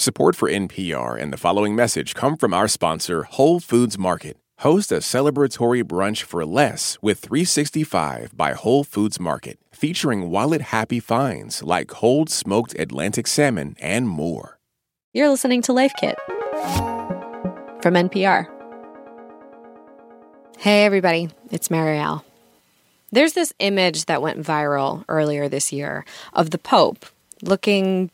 Support for NPR and the following message come from our sponsor, Whole Foods Market. Host a celebratory brunch for less with 365 by Whole Foods Market, featuring wallet happy finds like cold smoked Atlantic salmon and more. You're listening to Life Kit from NPR. Hey, everybody, it's Marielle. There's this image that went viral earlier this year of the Pope looking,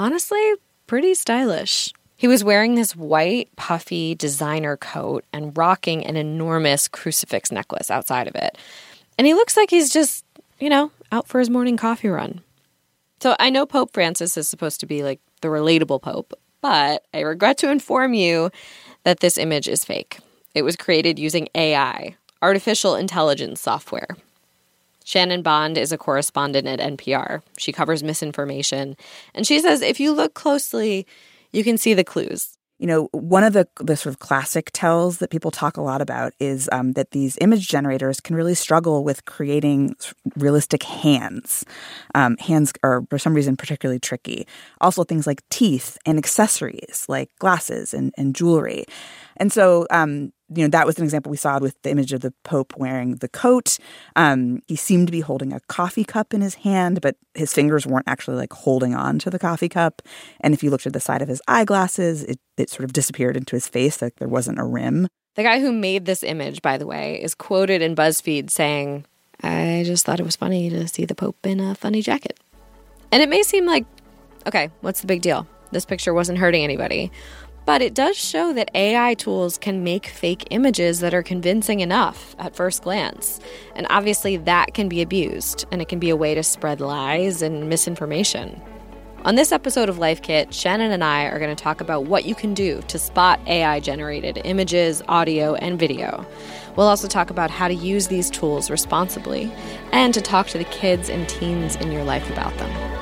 honestly, pretty stylish. He was wearing this white, puffy designer coat and rocking an enormous crucifix necklace outside of it. And he looks like he's just, you know, out for his morning coffee run. So I know Pope Francis is supposed to be like the relatable Pope, but I regret to inform you that this image is fake. It was created using AI, artificial intelligence software. Shannon Bond is a correspondent at NPR. She covers misinformation. And she says if you look closely, you can see the clues. You know, one of the, the sort of classic tells that people talk a lot about is um, that these image generators can really struggle with creating realistic hands. Um, hands are, for some reason, particularly tricky. Also, things like teeth and accessories like glasses and, and jewelry. And so, um, you know, that was an example we saw with the image of the Pope wearing the coat. Um, he seemed to be holding a coffee cup in his hand, but his fingers weren't actually like holding on to the coffee cup. And if you looked at the side of his eyeglasses, it, it sort of disappeared into his face, like there wasn't a rim. The guy who made this image, by the way, is quoted in BuzzFeed saying, I just thought it was funny to see the Pope in a funny jacket. And it may seem like, okay, what's the big deal? This picture wasn't hurting anybody. But it does show that AI tools can make fake images that are convincing enough at first glance. And obviously, that can be abused, and it can be a way to spread lies and misinformation. On this episode of Life Kit, Shannon and I are going to talk about what you can do to spot AI generated images, audio, and video. We'll also talk about how to use these tools responsibly and to talk to the kids and teens in your life about them.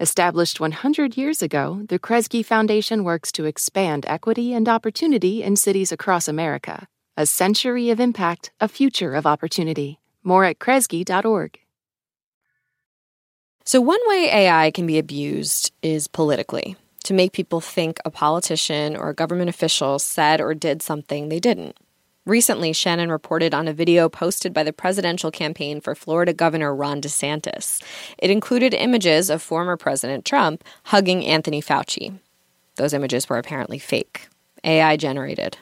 Established 100 years ago, the Kresge Foundation works to expand equity and opportunity in cities across America. A century of impact, a future of opportunity. More at kresge.org. So, one way AI can be abused is politically to make people think a politician or a government official said or did something they didn't. Recently, Shannon reported on a video posted by the presidential campaign for Florida Governor Ron DeSantis. It included images of former President Trump hugging Anthony Fauci. Those images were apparently fake, AI generated.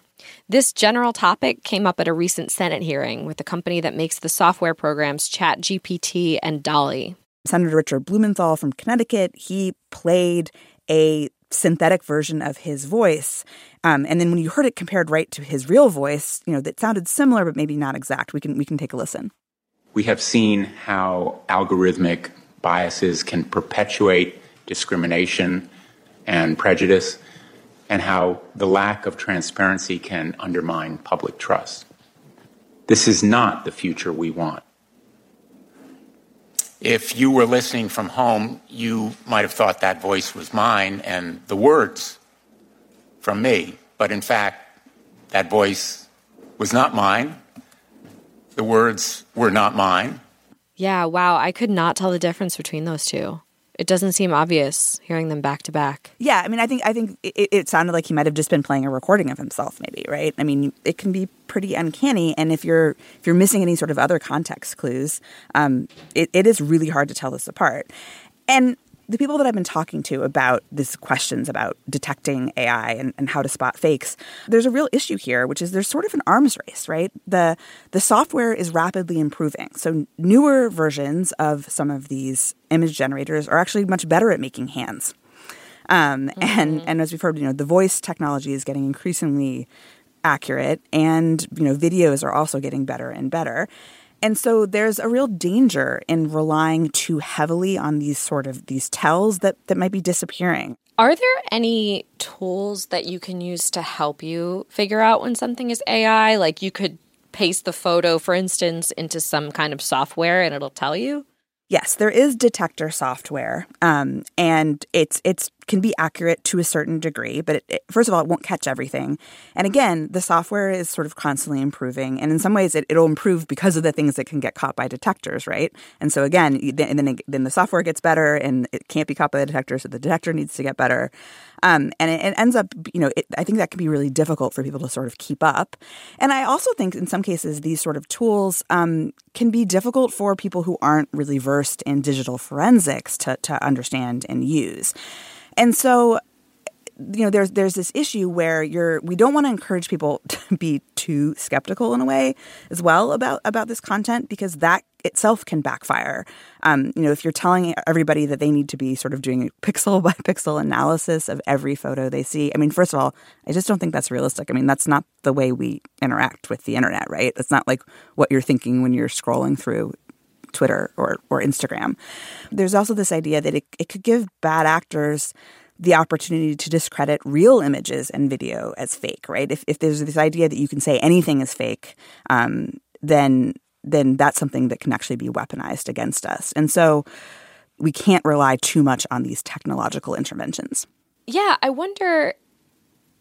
This general topic came up at a recent Senate hearing with the company that makes the software programs ChatGPT and DALL-E. Senator Richard Blumenthal from Connecticut, he played a synthetic version of his voice. Um, and then when you heard it compared right to his real voice, you know, that sounded similar, but maybe not exact. We can we can take a listen. We have seen how algorithmic biases can perpetuate discrimination and prejudice, and how the lack of transparency can undermine public trust. This is not the future we want. If you were listening from home, you might have thought that voice was mine and the words from me. But in fact, that voice was not mine. The words were not mine. Yeah, wow. I could not tell the difference between those two. It doesn't seem obvious hearing them back to back. Yeah, I mean, I think I think it, it sounded like he might have just been playing a recording of himself, maybe, right? I mean, it can be pretty uncanny, and if you're if you're missing any sort of other context clues, um, it, it is really hard to tell this apart. And the people that I've been talking to about these questions about detecting AI and, and how to spot fakes, there's a real issue here, which is there's sort of an arms race, right? The the software is rapidly improving. So newer versions of some of these image generators are actually much better at making hands. Um, mm-hmm. and and as we've heard, you know, the voice technology is getting increasingly accurate and you know videos are also getting better and better and so there's a real danger in relying too heavily on these sort of these tells that, that might be disappearing. Are there any tools that you can use to help you figure out when something is AI? Like you could paste the photo, for instance, into some kind of software and it'll tell you? Yes, there is detector software, um, and it's it's can be accurate to a certain degree, but it, it, first of all, it won't catch everything. And again, the software is sort of constantly improving, and in some ways, it, will improve because of the things that can get caught by detectors, right? And so again, then it, then the software gets better, and it can't be caught by the detector, so the detector needs to get better. Um, and it, ends up, you know, I think that can be really difficult for people to sort of keep up. And I also think in some cases these sort of tools um, can be difficult for people who aren't really versed in digital forensics to to understand and use. And so you know there's there's this issue where you're we don't want to encourage people to be too skeptical in a way as well about about this content because that itself can backfire. Um, you know, if you're telling everybody that they need to be sort of doing a pixel by pixel analysis of every photo they see, I mean, first of all, I just don't think that's realistic. I mean, that's not the way we interact with the internet, right? It's not like what you're thinking when you're scrolling through Twitter or, or Instagram. There's also this idea that it, it could give bad actors the opportunity to discredit real images and video as fake, right? If, if there's this idea that you can say anything is fake, um, then then that's something that can actually be weaponized against us. And so we can't rely too much on these technological interventions. Yeah, I wonder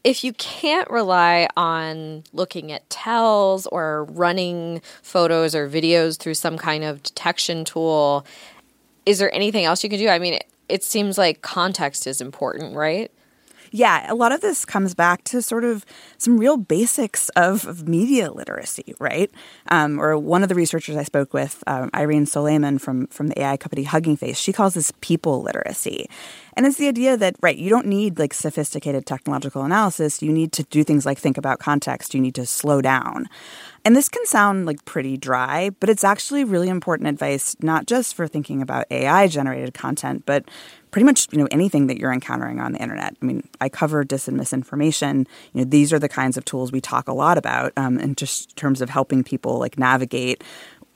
if you can't rely on looking at tells or running photos or videos through some kind of detection tool, is there anything else you can do? I mean, it, it seems like context is important, right? Yeah, a lot of this comes back to sort of some real basics of, of media literacy, right? Um, or one of the researchers I spoke with, um, Irene Solaiman from from the AI company Hugging Face, she calls this people literacy, and it's the idea that right, you don't need like sophisticated technological analysis. You need to do things like think about context. You need to slow down. And this can sound like pretty dry, but it's actually really important advice, not just for thinking about AI generated content, but pretty much you know anything that you're encountering on the internet. I mean, I cover dis and misinformation. You know, these are the kinds of tools we talk a lot about, um, in just terms of helping people like navigate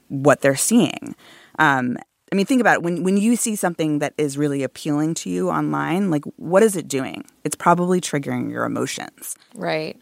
what they're seeing. Um, I mean, think about it. When when you see something that is really appealing to you online, like what is it doing? It's probably triggering your emotions. Right.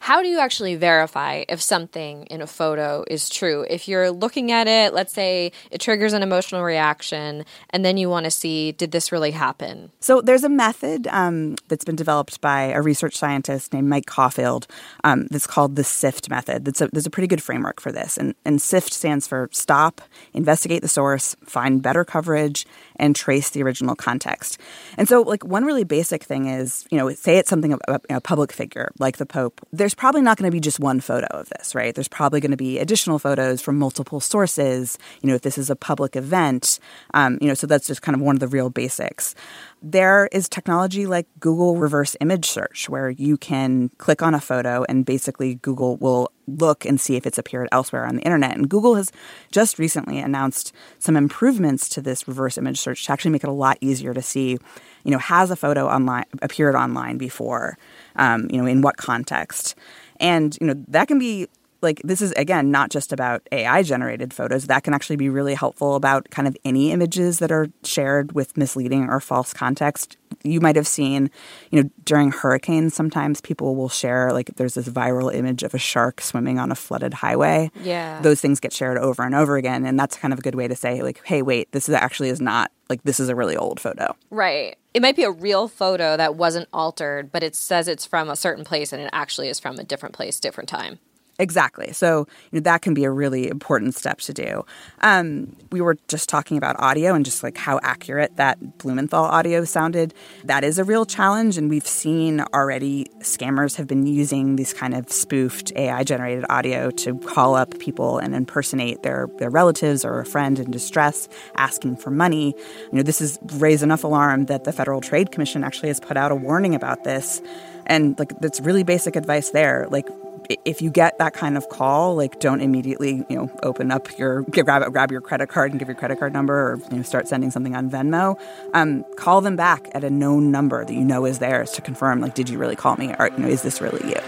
How do you actually verify if something in a photo is true? If you're looking at it, let's say it triggers an emotional reaction, and then you want to see, did this really happen? So there's a method um, that's been developed by a research scientist named Mike Caulfield um, that's called the SIFT method. That's a, there's a pretty good framework for this. And, and SIFT stands for stop, investigate the source, find better coverage, and trace the original context. And so, like, one really basic thing is, you know, say it's something a public figure like the Pope. There's probably not going to be just one photo of this, right? There's probably going to be additional photos from multiple sources. You know, if this is a public event, um, you know, so that's just kind of one of the real basics. There is technology like Google reverse image search, where you can click on a photo and basically Google will look and see if it's appeared elsewhere on the internet. And Google has just recently announced some improvements to this reverse image search to actually make it a lot easier to see, you know, has a photo online appeared online before, um, you know, in what context. And you know that can be like this is again not just about AI generated photos. That can actually be really helpful about kind of any images that are shared with misleading or false context. You might have seen, you know, during hurricanes, sometimes people will share like there's this viral image of a shark swimming on a flooded highway. Yeah. Those things get shared over and over again. And that's kind of a good way to say, like, hey, wait, this is actually is not like this is a really old photo. Right. It might be a real photo that wasn't altered, but it says it's from a certain place and it actually is from a different place, different time. Exactly. So you know, that can be a really important step to do. Um, we were just talking about audio and just like how accurate that Blumenthal audio sounded. That is a real challenge, and we've seen already scammers have been using these kind of spoofed AI generated audio to call up people and impersonate their their relatives or a friend in distress, asking for money. You know, this has raised enough alarm that the Federal Trade Commission actually has put out a warning about this. And like that's really basic advice there. Like if you get that kind of call, like don't immediately, you know, open up your grab grab your credit card and give your credit card number, or you know, start sending something on Venmo. Um, call them back at a known number that you know is theirs to confirm, like, did you really call me, or you know, is this really you?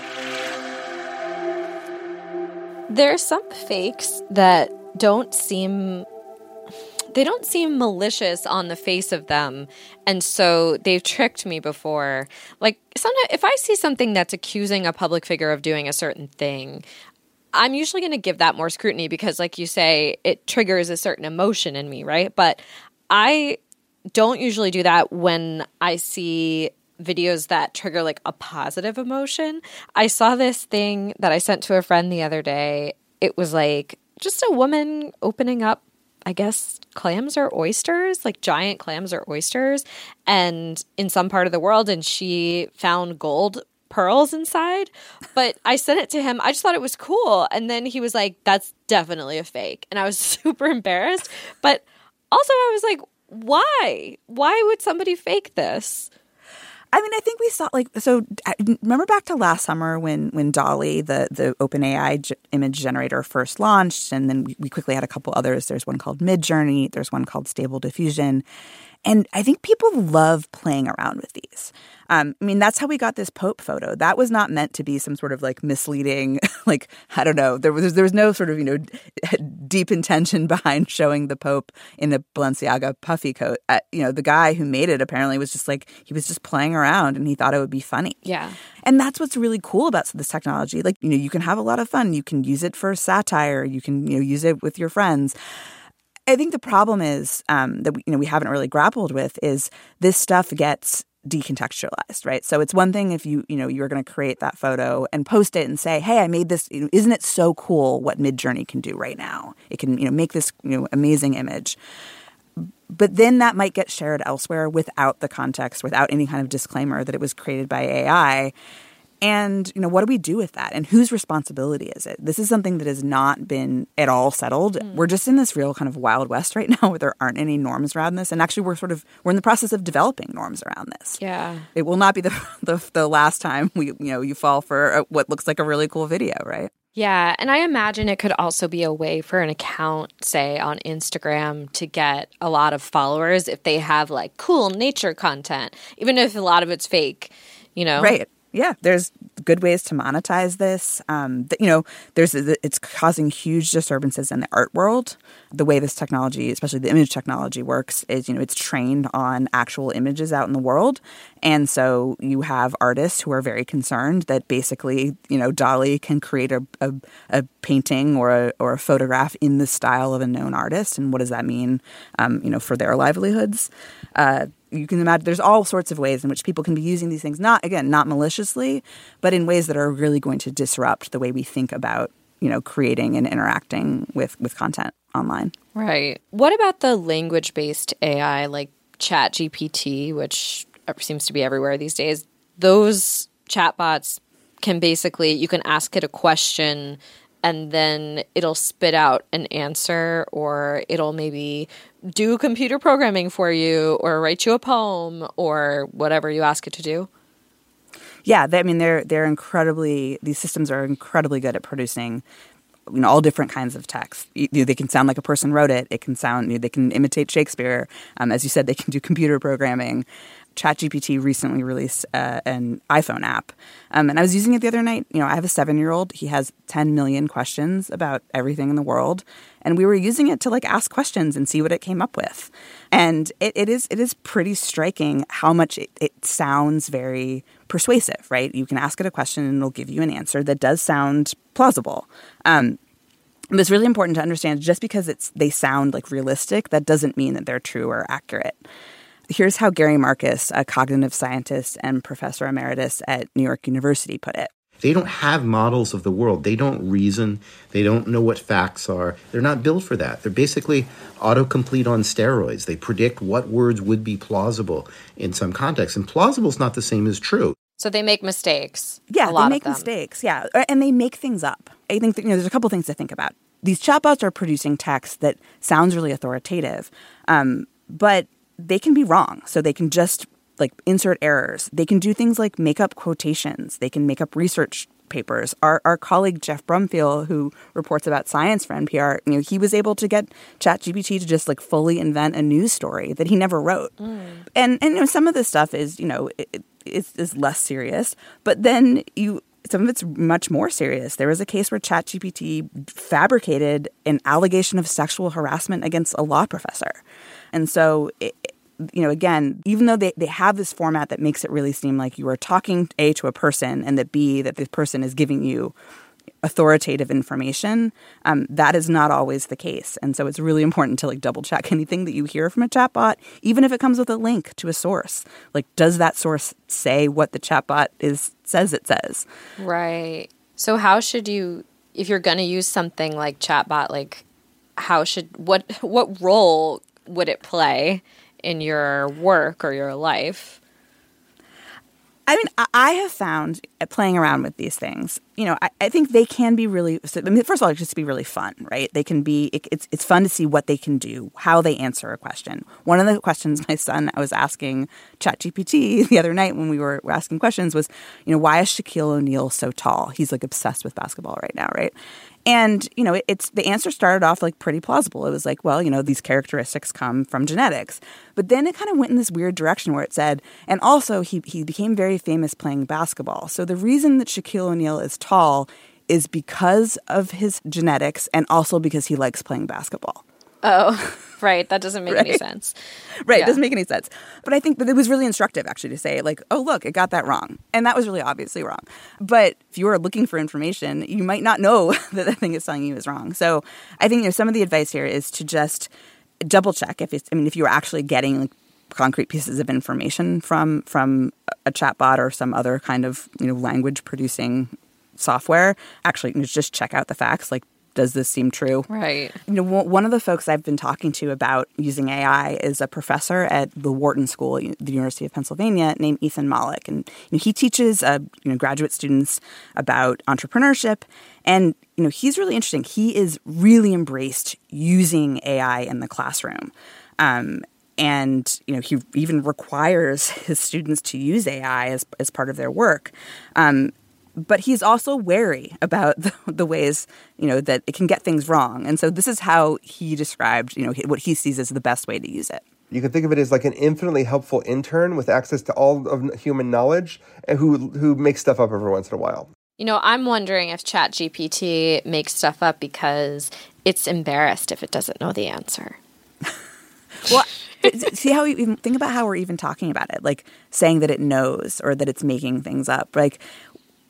There are some fakes that don't seem they don't seem malicious on the face of them. And so they've tricked me before. Like sometimes if I see something that's accusing a public figure of doing a certain thing, I'm usually going to give that more scrutiny because like you say it triggers a certain emotion in me, right? But I don't usually do that when I see videos that trigger like a positive emotion. I saw this thing that I sent to a friend the other day. It was like just a woman opening up I guess clams or oysters, like giant clams or oysters, and in some part of the world, and she found gold pearls inside. But I sent it to him. I just thought it was cool. And then he was like, that's definitely a fake. And I was super embarrassed. But also, I was like, why? Why would somebody fake this? I mean, I think we saw like so. Remember back to last summer when when DALL-E, the the OpenAI g- image generator, first launched, and then we quickly had a couple others. There's one called Midjourney. There's one called Stable Diffusion, and I think people love playing around with these. Um, I mean, that's how we got this Pope photo. That was not meant to be some sort of like misleading, like, I don't know. There was, there was no sort of, you know, deep intention behind showing the Pope in a Balenciaga puffy coat. Uh, you know, the guy who made it apparently was just like, he was just playing around and he thought it would be funny. Yeah. And that's what's really cool about this technology. Like, you know, you can have a lot of fun. You can use it for satire. You can, you know, use it with your friends. I think the problem is um, that we, you know we haven't really grappled with is this stuff gets decontextualized, right? So it's one thing if you you know you're going to create that photo and post it and say, "Hey, I made this. Isn't it so cool what Midjourney can do right now? It can you know make this you know amazing image." But then that might get shared elsewhere without the context, without any kind of disclaimer that it was created by AI. And, you know, what do we do with that? And whose responsibility is it? This is something that has not been at all settled. Mm. We're just in this real kind of wild west right now where there aren't any norms around this. And actually, we're sort of, we're in the process of developing norms around this. Yeah. It will not be the, the, the last time we, you know, you fall for a, what looks like a really cool video, right? Yeah, and I imagine it could also be a way for an account, say on Instagram, to get a lot of followers if they have like cool nature content, even if a lot of it's fake, you know? Right yeah, there's good ways to monetize this. Um, you know, there's it's causing huge disturbances in the art world. The way this technology, especially the image technology, works is you know it's trained on actual images out in the world, and so you have artists who are very concerned that basically you know DALL-E can create a, a, a painting or a or a photograph in the style of a known artist, and what does that mean, um, you know, for their livelihoods? Uh, you can imagine there's all sorts of ways in which people can be using these things not again not maliciously but in ways that are really going to disrupt the way we think about you know creating and interacting with with content online. Right. What about the language based ai like ChatGPT which seems to be everywhere these days? Those chatbots can basically you can ask it a question and then it'll spit out an answer or it'll maybe do computer programming for you or write you a poem or whatever you ask it to do? Yeah, they, I mean they're they're incredibly these systems are incredibly good at producing you know all different kinds of text. You they can sound like a person wrote it. It can sound you know, they can imitate Shakespeare. Um, as you said, they can do computer programming. ChatGPT recently released uh, an iPhone app, um, and I was using it the other night. You know, I have a seven-year-old. He has 10 million questions about everything in the world, and we were using it to like ask questions and see what it came up with. And it, it is it is pretty striking how much it, it sounds very persuasive. Right? You can ask it a question and it'll give you an answer that does sound plausible. Um, but it's really important to understand just because it's they sound like realistic, that doesn't mean that they're true or accurate. Here's how Gary Marcus, a cognitive scientist and professor emeritus at New York University, put it. They don't have models of the world. They don't reason. They don't know what facts are. They're not built for that. They're basically autocomplete on steroids. They predict what words would be plausible in some context. And plausible is not the same as true. So they make mistakes. Yeah, they make mistakes. Yeah, and they make things up. I think that, you know there's a couple things to think about. These chatbots are producing text that sounds really authoritative, um, but they can be wrong. So they can just like insert errors. They can do things like make up quotations. They can make up research papers. Our, our colleague Geoff Brumfiel, who reports about science for NPR, you know, he was able to get ChatGPT to just like fully invent a news story that he never wrote. Mm. And and you know, some of this stuff is you know it, is, is less serious, but then you some of it's much more serious. There was a case where ChatGPT fabricated an allegation of sexual harassment against a law professor. And so it, you know, again, even though they, they have this format that makes it really seem like you are talking A to a person and that B, that this person is giving you authoritative information, um, that is not always the case. And so it's really important to like double check anything that you hear from a chatbot, even if it comes with a link to a source. Like, does that source say what the chatbot is says it says? Right. So how should you, if you're going to use something like chatbot, like how should what what role would it play in your work or your life? I mean, I have found playing around with these things, you know, I, I think they can be really, I mean, first of all, just be really fun, right? They can be, it, it's, it's fun to see what they can do, how they answer a question. One of the questions my son, I was asking ChatGPT the other night when we were asking questions was, you know, why is Shaquille O'Neal so tall? He's like obsessed with basketball right now, right? And you know, it, it's the answer started off like pretty plausible. It was like, well, you know, these characteristics come from genetics. But then it kind of went in this weird direction where it said, and also he he became very famous playing basketball. So the reason that Shaquille O'Neal is tall is because of his genetics and also because he likes playing basketball. Oh, right. That doesn't make right. any sense. Right. Yeah. It doesn't make any sense. But I think that it was really instructive actually to say, like, oh, look, it got that wrong. And that was really obviously wrong. But if you are looking for information, you might not know that the thing is telling you is wrong. So I think, you know, some of the advice here is to just double check if it's, I mean, if you're actually getting like, concrete pieces of information from from a chatbot or some other kind of you know language producing software actually just check out the facts like does this seem true? Right. You know, one of the folks I've been talking to about using AI is a professor at the Wharton School the University of Pennsylvania named Ethan Mollick, and you know, he teaches uh, you know graduate students about entrepreneurship. And you know, he's really interesting. He is really embraced using AI in the classroom. Um, and you know he even requires his students to use AI as, as part of their work. Um, but he's also wary about the, the, ways you know that it can get things wrong. And so this is how he described you know what he sees as the best way to use it. You can think of it as like an infinitely helpful intern with access to all of human knowledge and who who makes stuff up every once in a while. You know i'm wondering if ChatGPT makes stuff up because it's embarrassed if it doesn't know the answer well see how we even think about how we're even talking about it like saying that it knows or that it's making things up. Like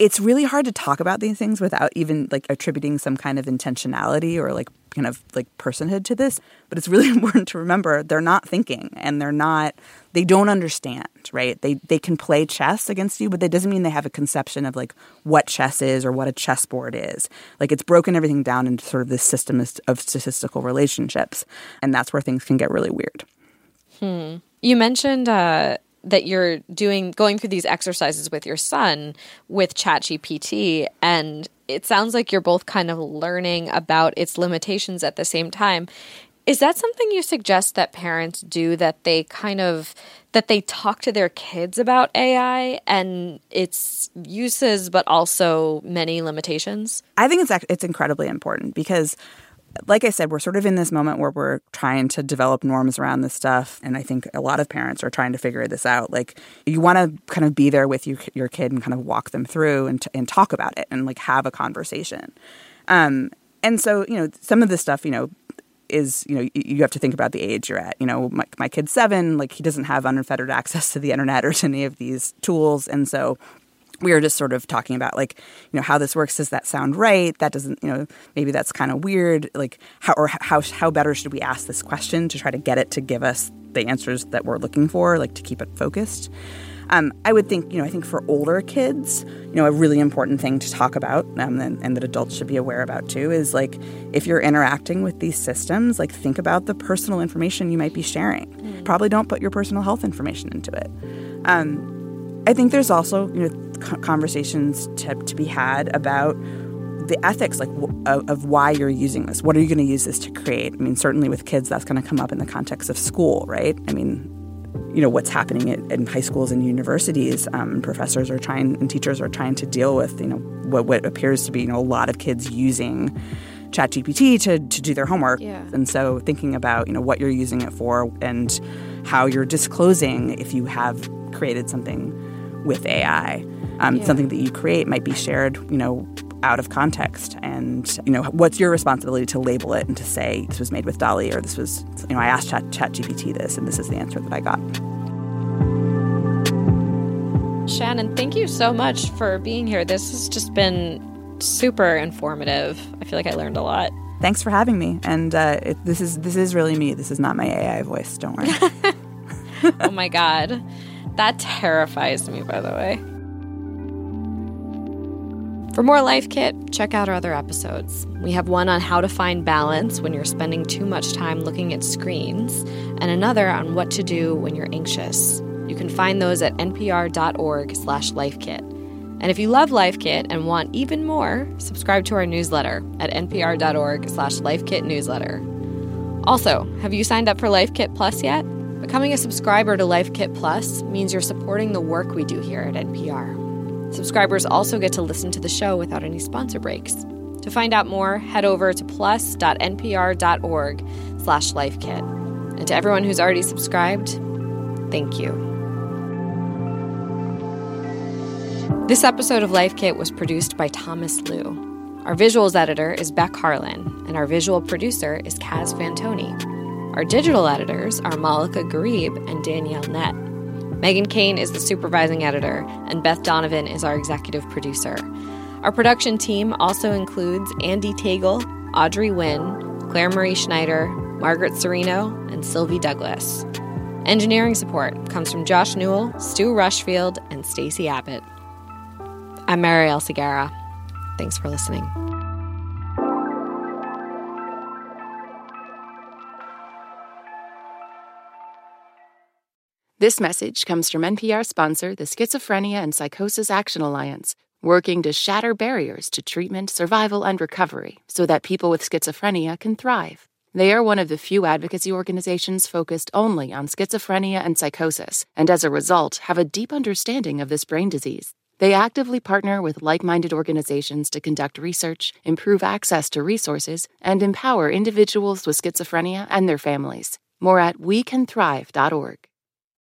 it's really hard to talk about these things without even like attributing some kind of intentionality or like kind of like personhood to this but it's really important to remember they're not thinking and they're not they don't understand right? They they can play chess against you but that doesn't mean they have a conception of like what chess is or what a chessboard is. Like it's broken everything down into sort of this system of statistical relationships and that's where things can get really weird. Hmm. You mentioned uh that you're doing going through these exercises with your son with ChatGPT and it sounds like you're both kind of learning about its limitations at the same time. Is that something you suggest that parents do that they kind of that they talk to their kids about AI and its uses but also many limitations? I think it's it's incredibly important because like I said, we're sort of in this moment where we're trying to develop norms around this stuff. And I think a lot of parents are trying to figure this out. Like, you want to kind of be there with you, your kid and kind of walk them through and, and talk about it and like have a conversation. Um, and so, you know, some of this stuff, you know, is you know you have to think about the age you're at. You know my, my kid's seven like he doesn't have unfettered access to the internet or to any of these tools. And so we were just sort of talking about like you know how this works. Does that sound right? That doesn't you know maybe that's kind of weird. Like how or how how better should we ask this question to try to get it to give us the answers that we're looking for like to keep it focused Um, I would think, you know, I think for older kids, you know, a really important thing to talk about um, and, and that adults should be aware about too is like if you're interacting with these systems, like think about the personal information you might be sharing. Mm. Probably don't put your personal health information into it. Um, I think there's also, you know, conversations to, to be had about the ethics like of, of, why you're using this what are you going to use this to create i mean certainly with kids that's going to come up in the context of school right i mean you know what's happening at, in high schools and universities um, professors are trying and teachers are trying to deal with you know what, what appears to be you know a lot of kids using ChatGPT to, to do their homework. Yeah. And so thinking about, you know, what you're using it for and how you're disclosing if you have created something with AI. Um, yeah. Something that you create might be shared, you know, out of context. And, you know, what's your responsibility to label it and to say this was made with DALL-E or this was, you know, I asked Chat, ChatGPT this and this is the answer that I got. Shannon, thank you so much for being here. This has just been super informative. I feel like I learned a lot. Thanks for having me. And uh, it, this is this is really me. This is not my AI voice. Don't worry. oh my god, that terrifies me. By the way. For more Life Kit, check out our other episodes. We have one on how to find balance when you're spending too much time looking at screens, and another on what to do when you're anxious. You can find those at npr.org/lifekit. And if you love Life Kit and want even more, subscribe to our newsletter at npr.org/lifekitnewsletter. Also, have you signed up for Life Kit Plus yet? Becoming a subscriber to Life Kit Plus means you're supporting the work we do here at NPR. Subscribers also get to listen to the show without any sponsor breaks. To find out more, head over to plus.npr.org slash lifekit. And to everyone who's already subscribed, thank you. This episode of Life Kit was produced by Thomas Lu. Our visuals editor is Beck Harlan, and our visual producer is Kaz Fantone. Our digital editors are Malaka Gharib and Danielle Nett. Meghan Keane is the supervising editor, and Beth Donovan is our executive producer. Our production team also includes Andee Tagle, Audrey Nguyen, Clare Marie Schneider, Margaret Cirino, and Sylvie Douglas. Engineering support comes from Josh Newell, Stu Rushfield, and Stacey Abbott. I'm Marielle Segarra. Thanks for listening. This message comes from NPR sponsor, the Schizophrenia and Psychosis Action Alliance, working to shatter barriers to treatment, survival, and recovery so that people with schizophrenia can thrive. They are one of the few advocacy organizations focused only on schizophrenia and psychosis, and as a result, have a deep understanding of this brain disease. They actively partner with like minded organizations to conduct research, improve access to resources, and empower individuals with schizophrenia and their families. More at wecanthrive.org.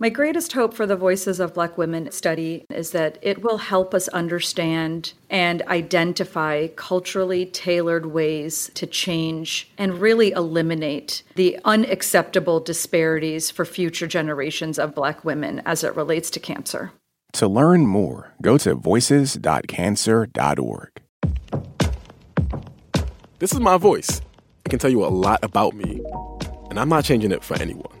My greatest hope for the Voices of Black Women study is that it will help us understand and identify culturally tailored ways to change and really eliminate the unacceptable disparities for future generations of Black women as it relates to cancer. To learn more, go to voices.cancer.org. This is my voice. It can tell you a lot about me, and I'm not changing it for anyone.